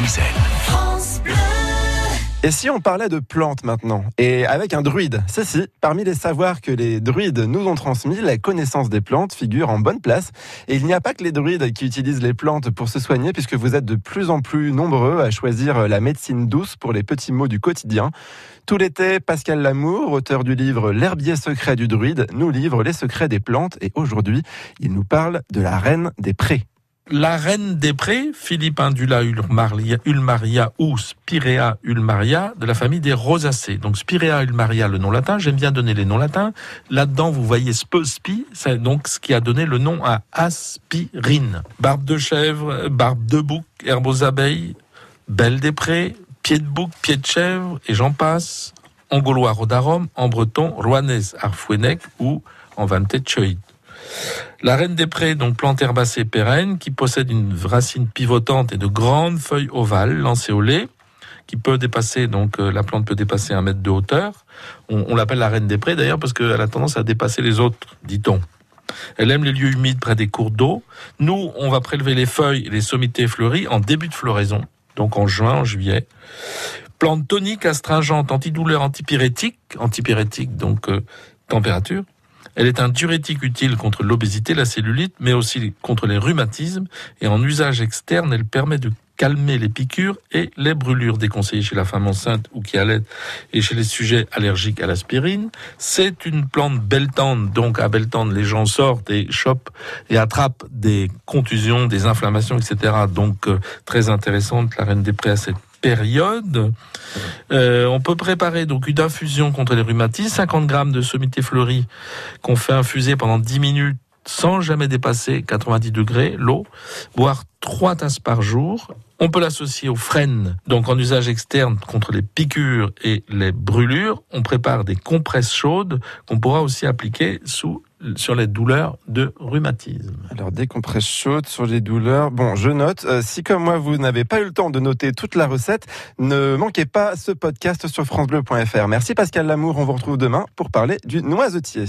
Diesel. France Bleu. Et si on parlait de plantes maintenant Et avec un druide C'est si, parmi les savoirs que les druides nous ont transmis, la connaissance des plantes figure en bonne place. Et il n'y a pas que les druides qui utilisent les plantes pour se soigner, puisque vous êtes de plus en plus nombreux à choisir la médecine douce pour les petits maux du quotidien. Tout l'été, Pascal Lamour, auteur du livre L'herbier secret du druide, nous livre les secrets des plantes et aujourd'hui, il nous parle de la reine des prés la reine des prés, Philippe Indula ulmaria, ou Spirea ulmaria, de la famille des rosacées. Donc Spirea ulmaria, le nom latin, j'aime bien donner les noms latins. Là-dedans, vous voyez spospi, c'est donc ce qui a donné le nom à aspirine. Barbe de chèvre, barbe de bouc, herbe aux abeilles, belle des prés, pied de bouc, pied de chèvre, et j'en passe. En gaulois rodarum, en breton, roanès arfouenec ou en vante la reine des prés, donc plante herbacée pérenne, qui possède une racine pivotante et de grandes feuilles ovales lait, qui peut dépasser, donc euh, la plante peut dépasser un mètre de hauteur. On, l'appelle la reine des prés d'ailleurs parce qu'elle a tendance à dépasser les autres, dit-on. Elle aime les lieux humides près des cours d'eau. Nous, on va prélever les feuilles et les sommités fleuries en début de floraison, donc en juin, en juillet. Plante tonique, astringente, antidouleur, antipyrétique, antipyrétique donc euh, température, elle est un diurétique utile contre l'obésité, la cellulite, mais aussi contre les rhumatismes. Et en usage externe, elle permet de calmer les piqûres et les brûlures déconseillées chez la femme enceinte ou qui allait et chez les sujets allergiques à l'aspirine. C'est une plante beltande, donc à beltande, les gens sortent et chopent et attrapent des contusions, des inflammations, etc. Donc euh, très intéressante, la reine des prés période. Euh, on peut préparer donc une infusion contre les rhumatismes, 50 grammes de sommité fleurie qu'on fait infuser pendant 10 minutes sans jamais dépasser 90 degrés, l'eau, boire 3 tasses par jour. On peut l'associer aux frênes, donc en usage externe contre les piqûres et les brûlures. On prépare des compresses chaudes qu'on pourra aussi appliquer sous sur les douleurs de rhumatisme. Alors des compresses chaudes sur les douleurs. Bon, je note. Euh, si comme moi vous n'avez pas eu le temps de noter toute la recette, ne manquez pas ce podcast sur francebleu.fr. Merci Pascal Lamour. On vous retrouve demain pour parler du noisetier.